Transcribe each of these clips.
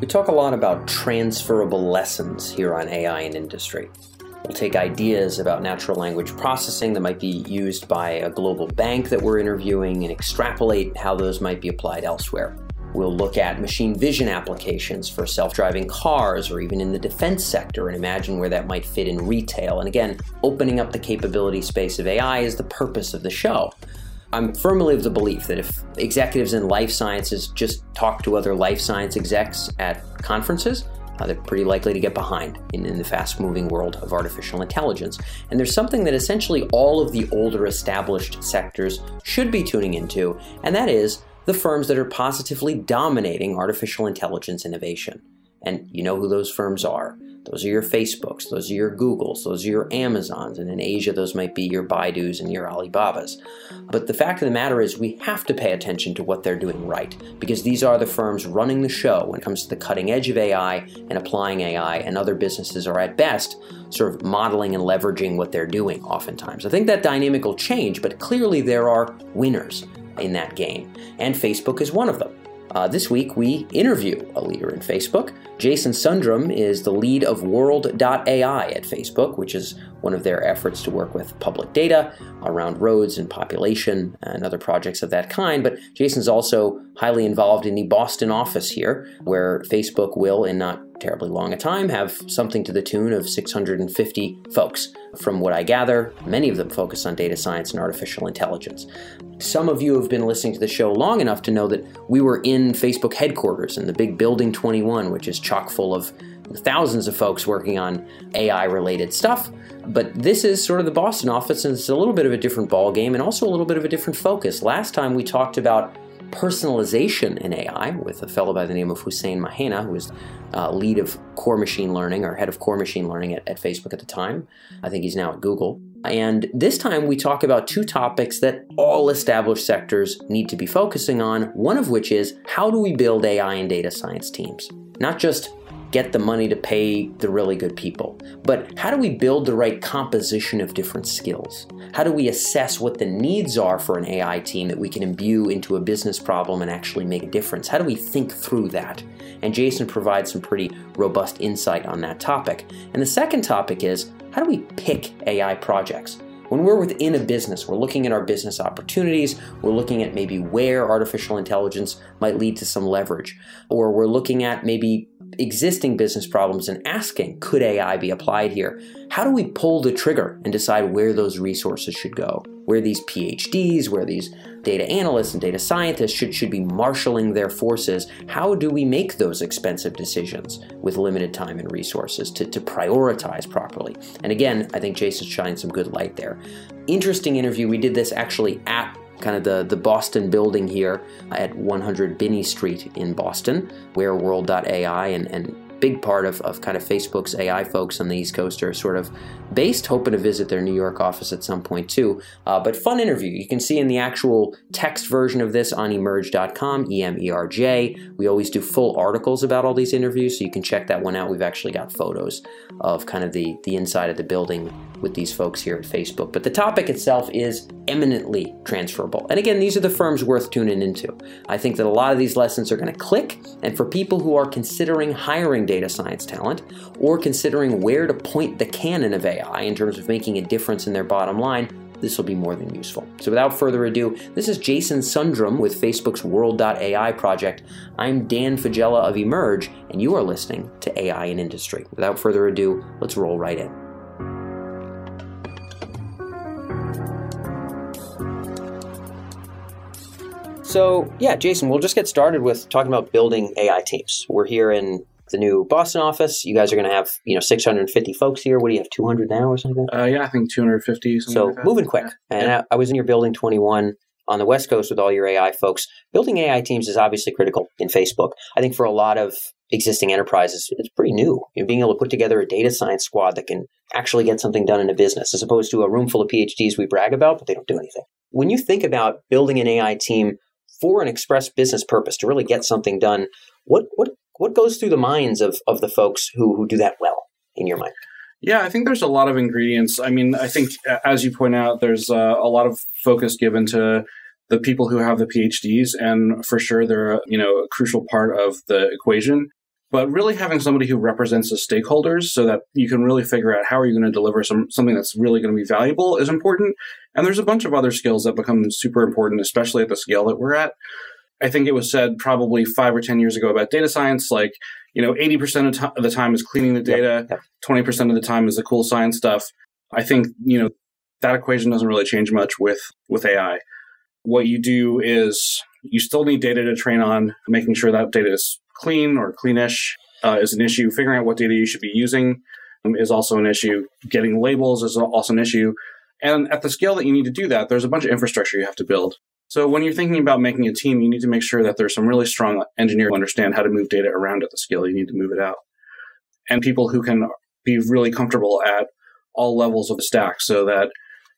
We talk a lot about transferable lessons here on AI in Industry. We'll take ideas about natural language processing that might be used by a global bank that we're interviewing and extrapolate how those might be applied elsewhere. We'll look at machine vision applications for self driving cars or even in the defense sector and imagine where that might fit in retail. And again, opening up the capability space of AI is the purpose of the show. I'm firmly of the belief that if executives in life sciences just talk to other life science execs at conferences, uh, they're pretty likely to get behind in, in the fast moving world of artificial intelligence. And there's something that essentially all of the older established sectors should be tuning into, and that is the firms that are positively dominating artificial intelligence innovation. And you know who those firms are. Those are your Facebooks, those are your Googles, those are your Amazons, and in Asia, those might be your Baidus and your Alibabas. But the fact of the matter is, we have to pay attention to what they're doing right, because these are the firms running the show when it comes to the cutting edge of AI and applying AI, and other businesses are at best sort of modeling and leveraging what they're doing oftentimes. I think that dynamic will change, but clearly there are winners in that game, and Facebook is one of them. Uh, this week, we interview a leader in Facebook. Jason Sundram is the lead of World.ai at Facebook, which is one of their efforts to work with public data around roads and population and other projects of that kind. But Jason's also highly involved in the Boston office here, where Facebook will, in not terribly long a time, have something to the tune of 650 folks. From what I gather, many of them focus on data science and artificial intelligence. Some of you have been listening to the show long enough to know that we were in Facebook headquarters in the big Building 21, which is chock full of thousands of folks working on AI related stuff. But this is sort of the Boston office, and it's a little bit of a different ballgame and also a little bit of a different focus. Last time we talked about personalization in AI with a fellow by the name of Hussein Mehanna, who was uh, lead of core machine learning or head of core machine learning at, at Facebook at the time. I think he's now at Google. And this time we talk about two topics that all established sectors need to be focusing on, one of which is how do we build AI and data science teams? Not just get the money to pay the really good people. But how do we build the right composition of different skills? How do we assess what the needs are for an AI team that we can imbue into a business problem and actually make a difference? How do we think through that? And Jason provides some pretty robust insight on that topic. And the second topic is how do we pick AI projects? When we're within a business, we're looking at our business opportunities, we're looking at maybe where artificial intelligence might lead to some leverage, or we're looking at maybe existing business problems and asking, could AI be applied here? How do we pull the trigger and decide where those resources should go? Where these PhDs, where these data analysts and data scientists should, should be marshaling their forces? How do we make those expensive decisions with limited time and resources to, to prioritize properly? And again, I think Jason shined some good light there. Interesting interview. We did this actually at kind of the, the Boston building here. At 100 Binney Street in Boston, where World.ai and, and big part of, of kind of Facebook's AI folks on the East Coast are sort of based, hoping to visit their New York office at some point too. Uh, but fun interview. You can see in the actual text version of this on emerj.com, E M E R J. We always do full articles about all these interviews, so you can check that one out. We've actually got photos of kind of the, the inside of the building with these folks here at Facebook. But the topic itself is eminently transferable. And again, these are the firms worth tuning into. I think that a lot of these lessons are going to click, and for people who are considering hiring data science talent or considering where to point the cannon of AI in terms of making a difference in their bottom line, this will be more than useful. So without further ado, this is Jason Sundram with Facebook's World.ai project. I'm Dan Faggella of Emerj, and you are listening to AI in Industry. Without further ado, let's roll right in. So, yeah, Jason, we'll just get started with talking about building AI teams. We're here in the new Boston office. You guys are going to have, you know, 650 folks here. What do you have, 200 now or something? Uh, yeah, I think 250. So like moving quick. And yeah. I, I was in your building 21 on the West Coast with all your AI folks. Building AI teams is obviously critical in Facebook. I think for a lot of existing enterprises, it's pretty new. You know, being able to put together a data science squad that can actually get something done in a business, as opposed to a room full of PhDs we brag about, but they don't do anything. When you think about building an AI team for an express business purpose to really get something done, what what what goes through the minds of of the folks who who do that well in your mind? Yeah, I think there's a lot of ingredients. I mean, I think as you point out, there's uh, a lot of focus given to the people who have the PhDs, and for sure they're you know a crucial part of the equation. but really having somebody who represents the stakeholders so that you can really figure out how are you going to deliver some something that's really going to be valuable is important. And there's a bunch of other skills that become super important, especially at the scale that we're at. I think it was said probably five or 10 years ago about data science, like, you know, 80% of, t- of the time is cleaning the data, yep, yep. 20% of the time is the cool science stuff. I think, you know, that equation doesn't really change much with, with AI. What you do is you still need data to train on, making sure that data is clean or cleanish uh, is an issue. Figuring out what data you should be using um, is also an issue. Getting labels is also an issue. And at the scale that you need to do that, there's a bunch of infrastructure you have to build. So when you're thinking about making a team, you need to make sure that there's some really strong engineers who understand how to move data around at the scale you need to move it out. And people who can be really comfortable at all levels of the stack so that,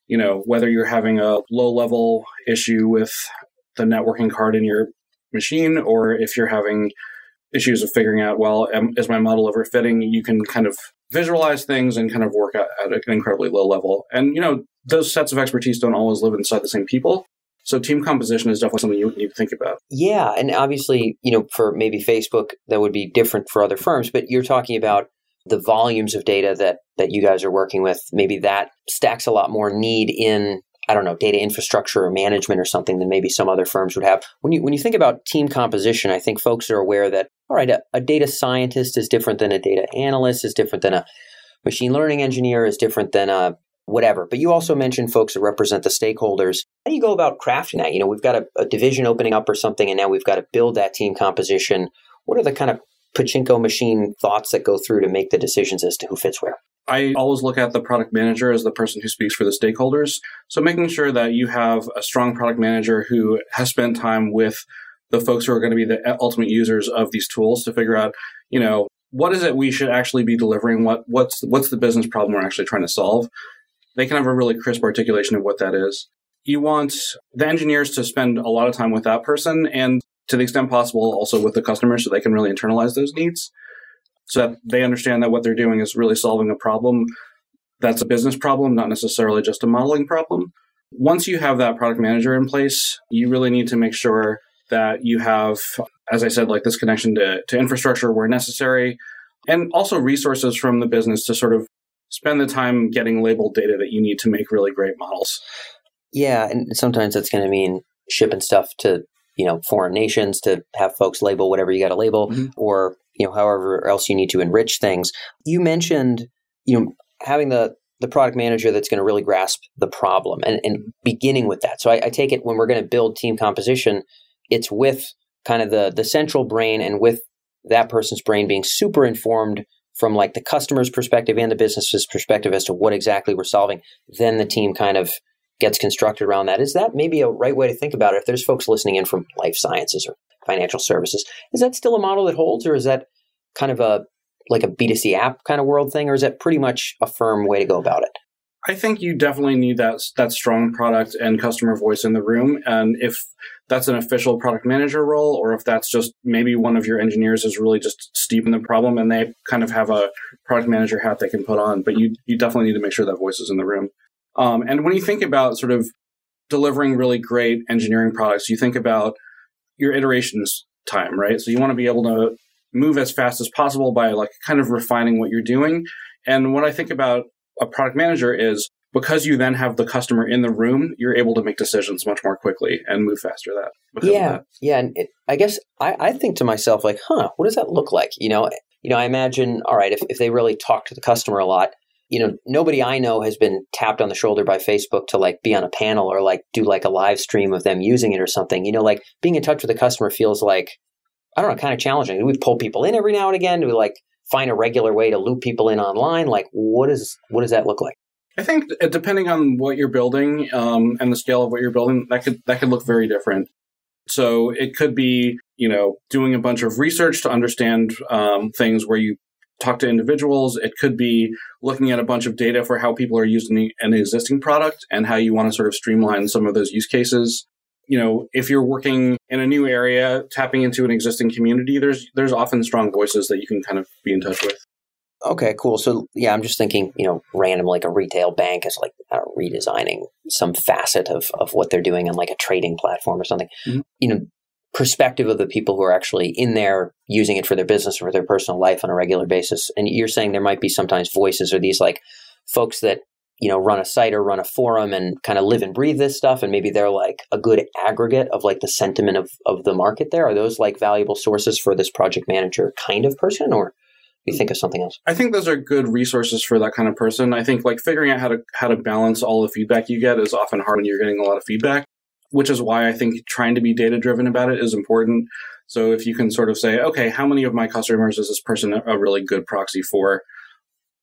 you know, whether you're having a low level issue with the networking card in your machine or if you're having issues of figuring out, well, is my model overfitting? You can kind of visualize things and kind of work at, at an incredibly low level. And, you know, those sets of expertise don't always live inside the same people. So team composition is definitely something you need to think about. Yeah, and obviously, you know, for maybe Facebook, that would be different for other firms. But you're talking about the volumes of data that that you guys are working with. Maybe that stacks a lot more need in I don't know data infrastructure or management or something than maybe some other firms would have. When you when you think about team composition, I think folks are aware that all right, a, a data scientist is different than a data analyst, is different than a machine learning engineer, is different than a whatever. But you also mentioned folks that represent the stakeholders. How do you go about crafting that? You know, we've got a, a division opening up or something, and now we've got to build that team composition. What are the kind of pachinko machine thoughts that go through to make the decisions as to who fits where? I always look at the product manager as the person who speaks for the stakeholders. So making sure that you have a strong product manager who has spent time with the folks who are going to be the ultimate users of these tools to figure out, you know, what is it we should actually be delivering? What what's what's the business problem we're actually trying to solve? They can have a really crisp articulation of what that is. You want the engineers to spend a lot of time with that person and to the extent possible also with the customer so they can really internalize those needs so that they understand that what they're doing is really solving a problem that's a business problem, not necessarily just a modeling problem. Once you have that product manager in place, you really need to make sure that you have, as I said, like this connection to, to infrastructure where necessary, and also resources from the business to sort of spend the time getting labeled data that you need to make really great models. Yeah, and sometimes that's going to mean shipping stuff to you know foreign nations to have folks label whatever you got to label, mm-hmm. or you know however else you need to enrich things. You mentioned you know having the the product manager that's going to really grasp the problem and, and beginning with that. So I, I take it when we're going to build team composition, it's with kind of the the central brain and with that person's brain being super informed from like the customer's perspective and the business's perspective as to what exactly we're solving, then the team kind of gets constructed around that. Is that maybe a right way to think about it? If there's folks listening in from life sciences or financial services, is that still a model that holds, or is that kind of a like a B2C app kind of world thing, or is that pretty much a firm way to go about it? I think you definitely need that that strong product and customer voice in the room. And if that's an official product manager role, or if that's just maybe one of your engineers is really just steep in the problem and they kind of have a product manager hat they can put on. But you you definitely need to make sure that voice is in the room. Um, and when you think about sort of delivering really great engineering products, you think about your iterations time, right? So you want to be able to move as fast as possible by like kind of refining what you're doing. And what I think about a product manager is because you then have the customer in the room, you're able to make decisions much more quickly and move faster. That yeah, yeah, and it, I guess I, I think to myself like, huh, what does that look like? You know, you know, I imagine, all right, if if they really talk to the customer a lot, you know, nobody I know has been tapped on the shoulder by Facebook to like be on a panel or like do like a live stream of them using it or something. You know, like being in touch with the customer feels like I don't know, kind of challenging. Do we pull people in every now and again? Do we like find a regular way to loop people in online? Like, what is what does that look like? I think depending on what you're building um, and the scale of what you're building, that could that could look very different. So it could be, you know, doing a bunch of research to understand um, things where you talk to individuals. It could be looking at a bunch of data for how people are using an existing product and how you want to sort of streamline some of those use cases. You know, if you're working in a new area, tapping into an existing community, there's there's often strong voices that you can kind of be in touch with. Okay, cool. So yeah, I'm just thinking, you know, random like a retail bank is like know, redesigning some facet of of what they're doing on like a trading platform or something. Mm-hmm. You know, perspective of the people who are actually in there using it for their business or for their personal life on a regular basis. And you're saying there might be sometimes voices or these like folks that you know run a site or run a forum and kind of live and breathe this stuff and maybe they're like a good aggregate of like the sentiment of of the market there? Are those like valuable sources for this project manager kind of person or you think of something else? I think those are good resources for that kind of person. I think like figuring out how to how to balance all the feedback you get is often hard when you're getting a lot of feedback which is why i think trying to be data driven about it is important. So if you can sort of say okay how many of my customers is this person a really good proxy for?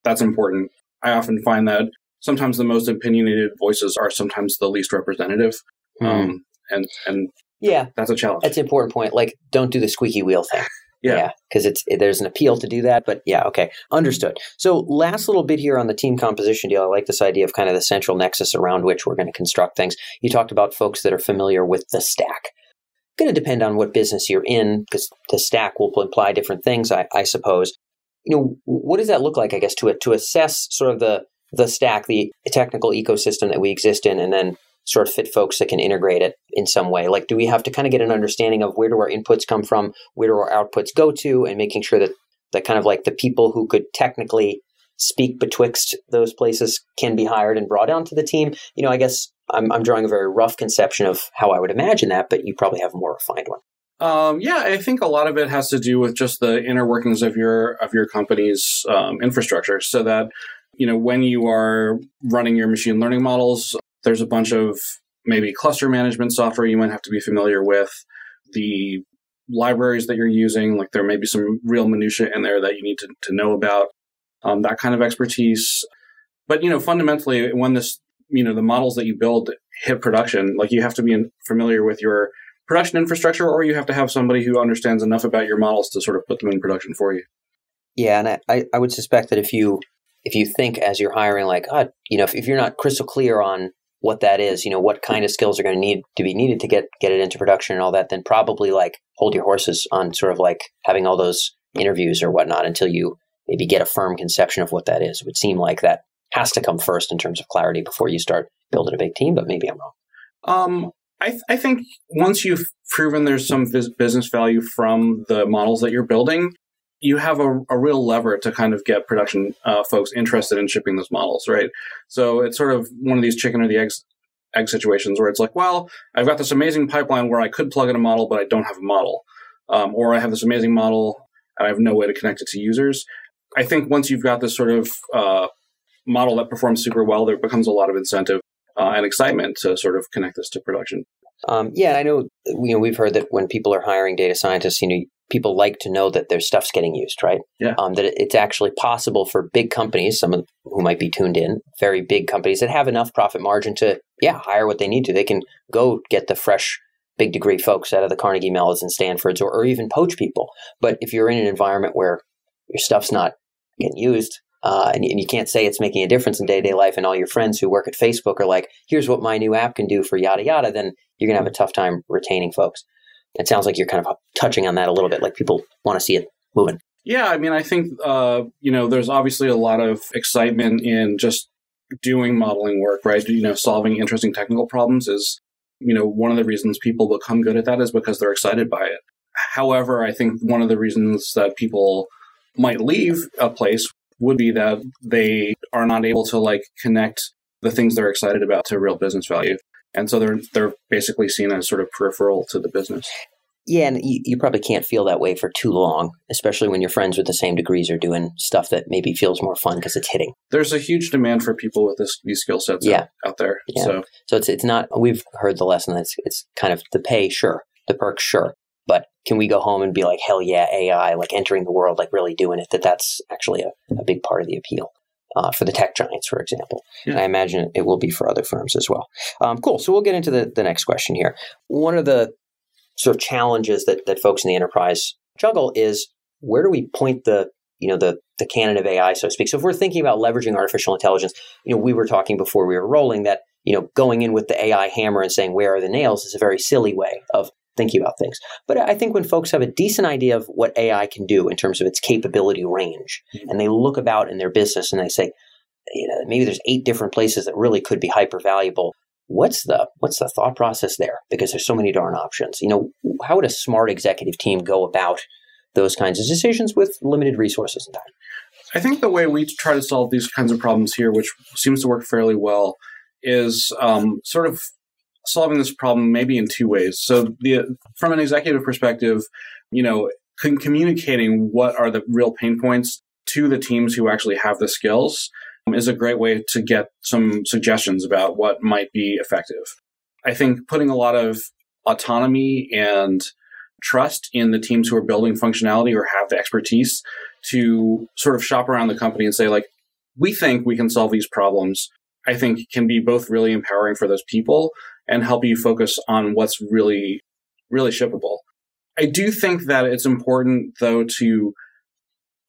That's important. I often find that sometimes the most opinionated voices are sometimes the least representative. Hmm. Um, and and yeah, that's a challenge. That's an important point. Like, don't do the squeaky wheel thing. Yeah, because yeah, it's it, there's an appeal to do that, but yeah, okay, understood. So, last little bit here on the team composition deal. I like this idea of kind of the central nexus around which we're going to construct things. You talked about folks that are familiar with the stack. Going to depend on what business you're in, because the stack will imply different things, I, I suppose. You know, what does that look like? I guess to to assess sort of the the stack, the technical ecosystem that we exist in, and then sort of fit folks that can integrate it in some way? Like, do we have to kind of get an understanding of where do our inputs come from, where do our outputs go to, and making sure that that kind of like the people who could technically speak betwixt those places can be hired and brought onto the team? You know, I guess I'm, I'm drawing a very rough conception of how I would imagine that, but you probably have a more refined one. Um, yeah, I think a lot of it has to do with just the inner workings of your of your company's um, infrastructure, so that you know, when you are running your machine learning models, there's a bunch of maybe cluster management software you might have to be familiar with. The libraries that you're using, like there may be some real minutia in there that you need to, to know about, um, that kind of expertise. But, you know, fundamentally, when this, you know, the models that you build hit production, like you have to be familiar with your production infrastructure or you have to have somebody who understands enough about your models to sort of put them in production for you. Yeah, and I, I would suspect that if you if you think as you're hiring, like, oh, you know, if, if you're not crystal clear on what that is, you know, what kind of skills are going to need to be needed to get get it into production and all that, then probably like hold your horses on sort of like having all those interviews or whatnot until you maybe get a firm conception of what that is. It would seem like that has to come first in terms of clarity before you start building a big team, but maybe I'm wrong. Um, I, th- I think once you've proven there's some business value from the models that you're building, you have a, a, real lever to kind of get production uh, folks interested in shipping those models, right? So it's sort of one of these chicken or the eggs egg situations where it's like, well, I've got this amazing pipeline where I could plug in a model, but I don't have a model, um, or I have this amazing model and I have no way to connect it to users. I think once you've got this sort of uh, model that performs super well, there becomes a lot of incentive uh, and excitement to sort of connect this to production. Um, yeah, I know. You know, we've heard that when people are hiring data scientists, you know, people like to know that their stuff's getting used, right? Yeah. Um, that it's actually possible for big companies, some of who might be tuned in, very big companies that have enough profit margin to, yeah, hire what they need to. They can go get the fresh big degree folks out of the Carnegie Mellons and Stanfords or, or even poach people. But if you're in an environment where your stuff's not getting used, uh, and, and, you can't say it's making a difference in day to day life, and all your friends who work at Facebook are like, here's what my new app can do for yada yada, then you're going to have a tough time retaining folks. It sounds like you're kind of touching on that a little bit, like people want to see it moving. Yeah, I mean, I think uh, you know, there's obviously a lot of excitement in just doing modeling work, right? You know, solving interesting technical problems is, you know, one of the reasons people become good at that is because they're excited by it. However, I think one of the reasons that people might leave a place would be that they are not able to like connect the things they're excited about to real business value and so they're they're basically seen as sort of peripheral to the business. Yeah, and you, you, probably can't feel that way for too long, especially when your friends with the same degrees are doing stuff that maybe feels more fun because it's hitting. There's a huge demand for people with this, these skill sets yeah. out, out there. Yeah. So, so it's it's not. We've heard the lesson that it's, it's kind of the pay, sure, the perks, sure, but can we go home and be like, hell yeah, AI, like entering the world, like really doing it? That that's actually a, a big part of the appeal uh, for the tech giants, for example. Yeah. And I imagine it will be for other firms as well. Um, cool. So we'll get into the, the next question here. One of the sort of challenges that, that folks in the enterprise juggle is where do we point the you know the the cannon of AI, so to speak. So if we're thinking about leveraging artificial intelligence, you know, we were talking before we were rolling that you know going in with the AI hammer and saying where are the nails is a very silly way of thinking about things. But I think when folks have a decent idea of what AI can do in terms of its capability range, mm-hmm. and they look about in their business and they say, you know, maybe there's eight different places that really could be hyper valuable. what's the what's the thought process there? Because there's so many darn options. You know, how would a smart executive team go about those kinds of decisions with limited resources and time? I think the way we try to solve these kinds of problems here, which seems to work fairly well, is um, sort of solving this problem maybe in two ways. So, the, from an executive perspective, you know, communicating what are the real pain points to the teams who actually have the skills um, is a great way to get some suggestions about what might be effective. I think putting a lot of autonomy and trust in the teams who are building functionality or have the expertise to sort of shop around the company and say, like, we think we can solve these problems, I think can be both really empowering for those people and help you focus on what's really, really shippable. I do think that it's important, though, to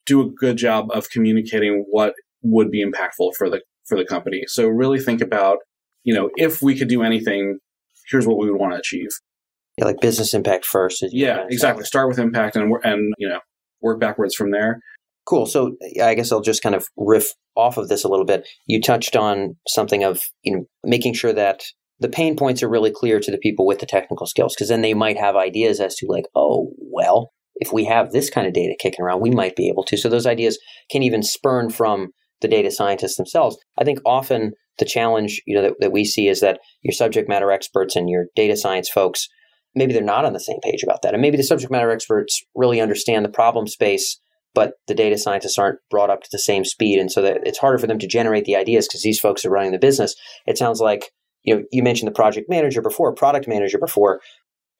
do a good job of communicating what would be impactful for the for the company. So really think about, you know, if we could do anything, here's what we would want to achieve. Yeah, like business impact first. Yeah, exactly. Start with impact and and you know work backwards from there. Cool. So I guess I'll just kind of riff off of this a little bit. You touched on something of you know making sure that the pain points are really clear to the people with the technical skills because then they might have ideas as to like, oh, well, if we have this kind of data kicking around, we might be able to. So those ideas can even spurn from the data scientists themselves. I think often the challenge, you know, that, that we see is that your subject matter experts and your data science folks, maybe they're not on the same page about that. And maybe the subject matter experts really understand the problem space, but the data scientists aren't brought up to the same speed. And so that it's harder for them to generate the ideas because these folks are running the business. It sounds like you know, you mentioned the project manager before, product manager before.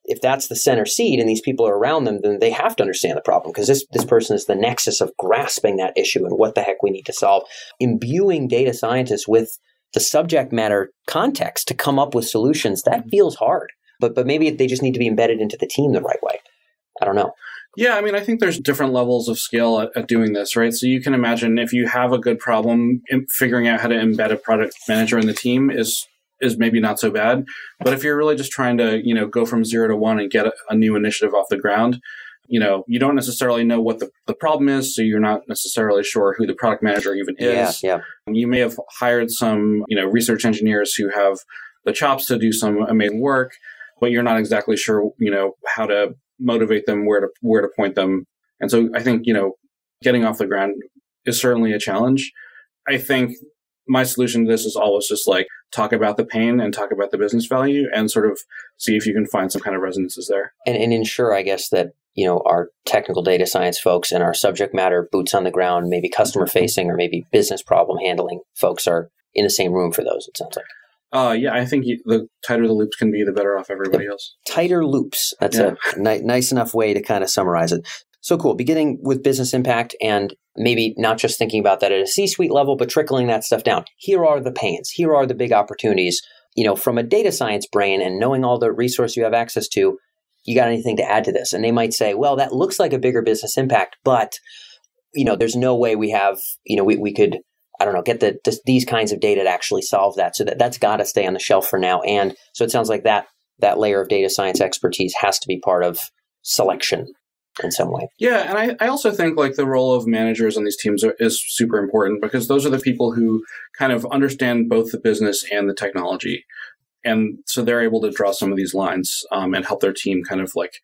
If that's the center seed and these people are around them, then they have to understand the problem because this, this person is the nexus of grasping that issue and what the heck we need to solve. Imbuing data scientists with the subject matter context to come up with solutions, that mm-hmm. feels hard. But but maybe they just need to be embedded into the team the right way. I don't know. Yeah, I mean, I think there's different levels of skill at, at, doing this, right? So you can imagine if you have a good problem, figuring out how to embed a product manager in the team is is maybe not so bad. But if you're really just trying to, you know, go from zero to one and get a, a new initiative off the ground, you know, you don't necessarily know what the, the problem is, so you're not necessarily sure who the product manager even is. Yeah, yeah. You may have hired some, you know, research engineers who have the chops to do some amazing work, but you're not exactly sure, you know, how to motivate them, where to where to point them. And so I think, you know, getting off the ground is certainly a challenge. I think my solution to this is always just like talk about the pain and talk about the business value and sort of see if you can find some kind of resonances there. And, and ensure, I guess, that you know our technical data science folks and our subject matter boots on the ground, maybe customer facing or maybe business problem handling folks are in the same room for those. It sounds like. Uh, yeah, I think you, the tighter the loops can be, the better off everybody the else. Tighter loops. That's yeah. a ni- nice enough way to kind of summarize it. So cool. Beginning with business impact and maybe not just thinking about that at a C suite level, but trickling that stuff down. Here are the pains. Here are the big opportunities. You know, from a data science brain and knowing all the resource you have access to, you got anything to add to this? And they might say, well, that looks like a bigger business impact, but you know, there's no way we have, you know, we, we could, I don't know, get the this, these kinds of data to actually solve that. So that that's got to stay on the shelf for now. And so it sounds like that that layer of data science expertise has to be part of selection in some way. Yeah, and I, I also think like the role of managers on these teams are, is super important because those are the people who kind of understand both the business and the technology, and so they're able to draw some of these lines um, and help their team kind of like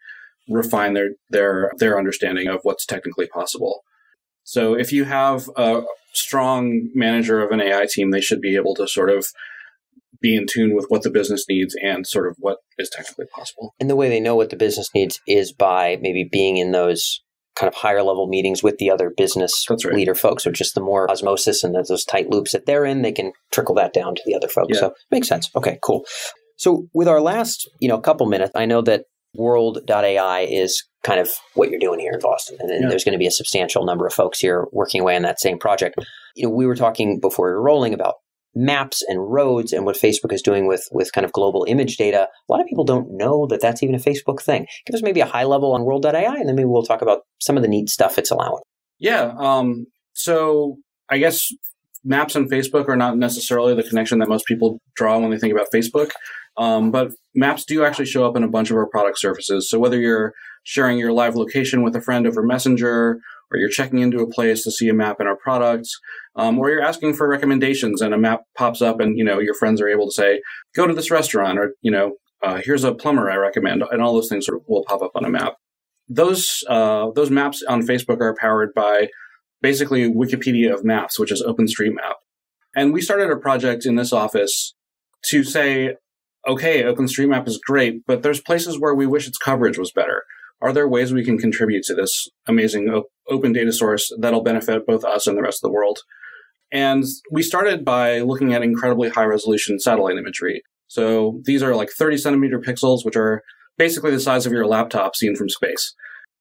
refine their their their understanding of what's technically possible. So if you have a strong manager of an AI team, they should be able to sort of be in tune with what the business needs and sort of what is technically possible. And the way they know what the business needs is by maybe being in those kind of higher level meetings with the other business right. leader folks, or just the more osmosis and those tight loops that they're in, they can trickle that down to the other folks. Yeah. So makes sense. Okay, cool. So with our last, you know, couple minutes, I know that world.ai is kind of what you're doing here in Boston. And yeah. there's going to be a substantial number of folks here working away on that same project. You know, we were talking before we were rolling about maps and roads and what Facebook is doing with with kind of global image data. A lot of people don't know that that's even a Facebook thing. Give us maybe a high level on world.ai and then maybe we'll talk about some of the neat stuff it's allowing. Yeah. Um, so I guess maps and Facebook are not necessarily the connection that most people draw when they think about Facebook. Um, but maps do actually show up in a bunch of our product surfaces. So whether you're sharing your live location with a friend over Messenger or you're checking into a place to see a map in our products, um, or you're asking for recommendations and a map pops up and, you know, your friends are able to say, go to this restaurant or, you know, uh, here's a plumber I recommend, and all those things sort of will pop up on a map. Those uh, those maps on Facebook are powered by basically Wikipedia of Maps, which is OpenStreetMap. And we started a project in this office to say, okay, OpenStreetMap is great, but there's places where we wish its coverage was better. Are there ways we can contribute to this amazing op- open data source that'll benefit both us and the rest of the world? And we started by looking at incredibly high resolution satellite imagery. So these are like 30 centimeter pixels, which are basically the size of your laptop seen from space.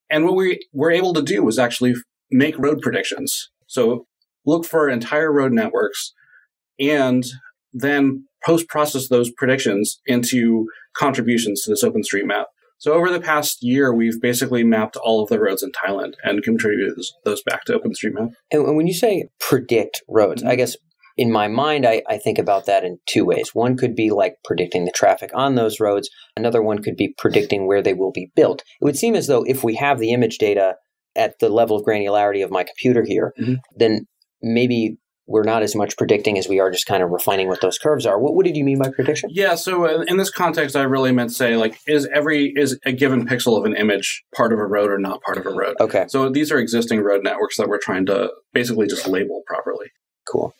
And what we were able to do was actually make road predictions. So look for entire road networks and then post process those predictions into contributions to this OpenStreetMap. So over the past year, we've basically mapped all of the roads in Thailand and contributed those back to OpenStreetMap. And when you say predict roads, mm-hmm. I guess in my mind, I, I think about that in two ways. One could be like predicting the traffic on those roads. Another one could be predicting where they will be built. It would seem as though if we have the image data at the level of granularity of my computer here, mm-hmm. then maybe we're not as much predicting as we are just kind of refining what those curves are. What, what did you mean by prediction? Yeah, so uh, in this context, I really meant say like is every is a given pixel of an image part of a road or not part of a road? Okay. So these are existing road networks that we're trying to basically just label properly. Cool.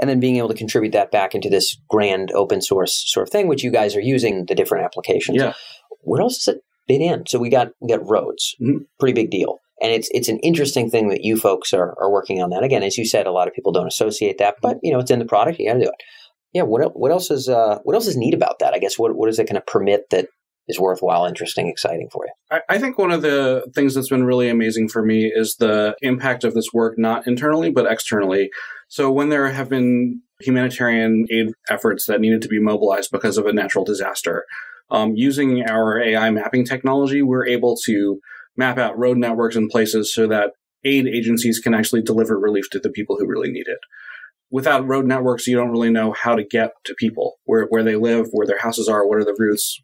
And then being able to contribute that back into this grand open source sort of thing, which you guys are using the different applications. Yeah. Where else does it fit in? So we got we got roads, mm-hmm. pretty big deal and it's it's an interesting thing that you folks are, are working on that. Again, as you said, a lot of people don't associate that, but you know it's in the product. You got to do it. Yeah. What what else is uh, what else is neat about that? I guess what what is it going to permit that is worthwhile, interesting, exciting for you? I, I think one of the things that's been really amazing for me is the impact of this work, not internally but externally. So when there have been humanitarian aid efforts that needed to be mobilized because of a natural disaster, um, using our AI mapping technology, we're able to map out road networks in places so that aid agencies can actually deliver relief to the people who really need it. Without road networks, you don't really know how to get to people, where, where they live, where their houses are, what are the routes,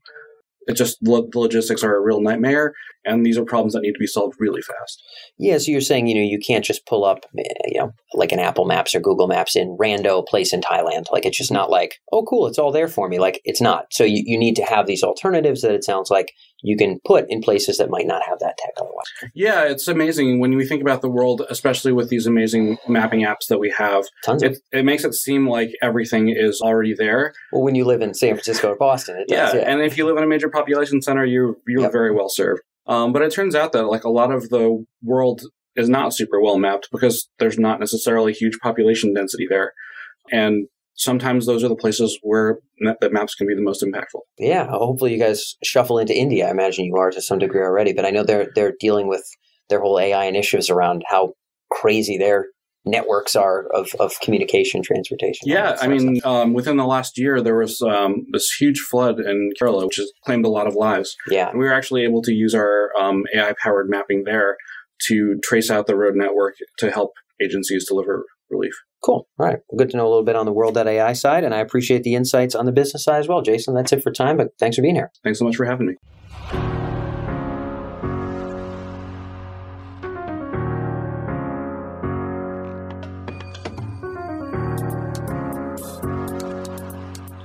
it just the logistics are a real nightmare and these are problems that need to be solved really fast. Yeah so you're saying you know you can't just pull up eh, you know like an apple maps or google maps in rando place in thailand. Like it's just not like oh cool it's all there for me. Like it's not. So you, you need to have these alternatives that it sounds like you can put in places that might not have that tech otherwise. Yeah it's amazing. When we think about the world especially with these amazing mapping apps that we have Tons it, it makes it seem like everything is already there. Well when you live in san francisco or boston it does, yeah, yeah. and if you live in a major population center, you you're yep. very well served. Um, but it turns out that like a lot of the world is not super well mapped because there's not necessarily huge population density there, and sometimes those are the places where the maps can be the most impactful. Yeah, hopefully you guys shuffle into India. I imagine you are to some degree already, but I know they're they're dealing with their whole AI initiatives around how crazy their networks are of, of communication, transportation. Yeah, I mean, um, within the last year, there was um, this huge flood in Kerala, which has claimed a lot of lives. Yeah. And we were actually able to use our um, AI powered mapping there to trace out the road network to help agencies deliver relief. Cool. All right. Well, good to know a little bit on the world.ai side, and I appreciate the insights on the business side as well. Jason, that's it for time, but thanks for being here. Thanks so much for having me.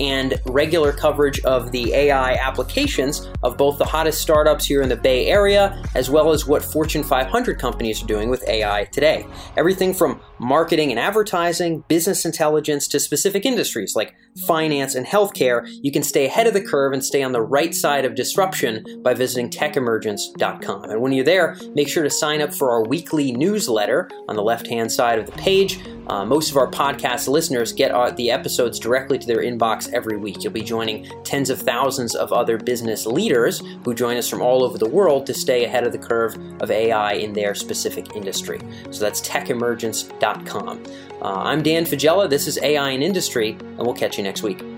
and regular coverage of the AI applications of both the hottest startups here in the Bay Area, as well as what Fortune 500 companies are doing with AI today. Everything from marketing and advertising, business intelligence, to specific industries like finance, and healthcare, you can stay ahead of the curve and stay on the right side of disruption by visiting techemergence.com. And when you're there, make sure to sign up for our weekly newsletter on the left hand side of the page. Uh, most of our podcast listeners get our, the episodes directly to their inbox every week. You'll be joining tens of thousands of other business leaders who join us from all over the world to stay ahead of the curve of AI in their specific industry. So that's techemergence.com. Uh, I'm Dan Faggella. This is AI in Industry, and we'll catch you next week.